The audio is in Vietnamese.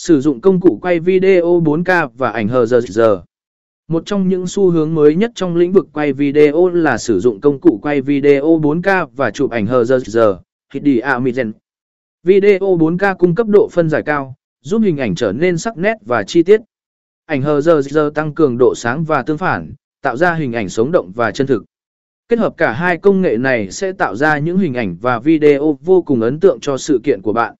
Sử dụng công cụ quay video 4K và ảnh HDR. Một trong những xu hướng mới nhất trong lĩnh vực quay video là sử dụng công cụ quay video 4K và chụp ảnh HDR, HDR. Video 4K cung cấp độ phân giải cao, giúp hình ảnh trở nên sắc nét và chi tiết. Ảnh HDR tăng cường độ sáng và tương phản, tạo ra hình ảnh sống động và chân thực. Kết hợp cả hai công nghệ này sẽ tạo ra những hình ảnh và video vô cùng ấn tượng cho sự kiện của bạn.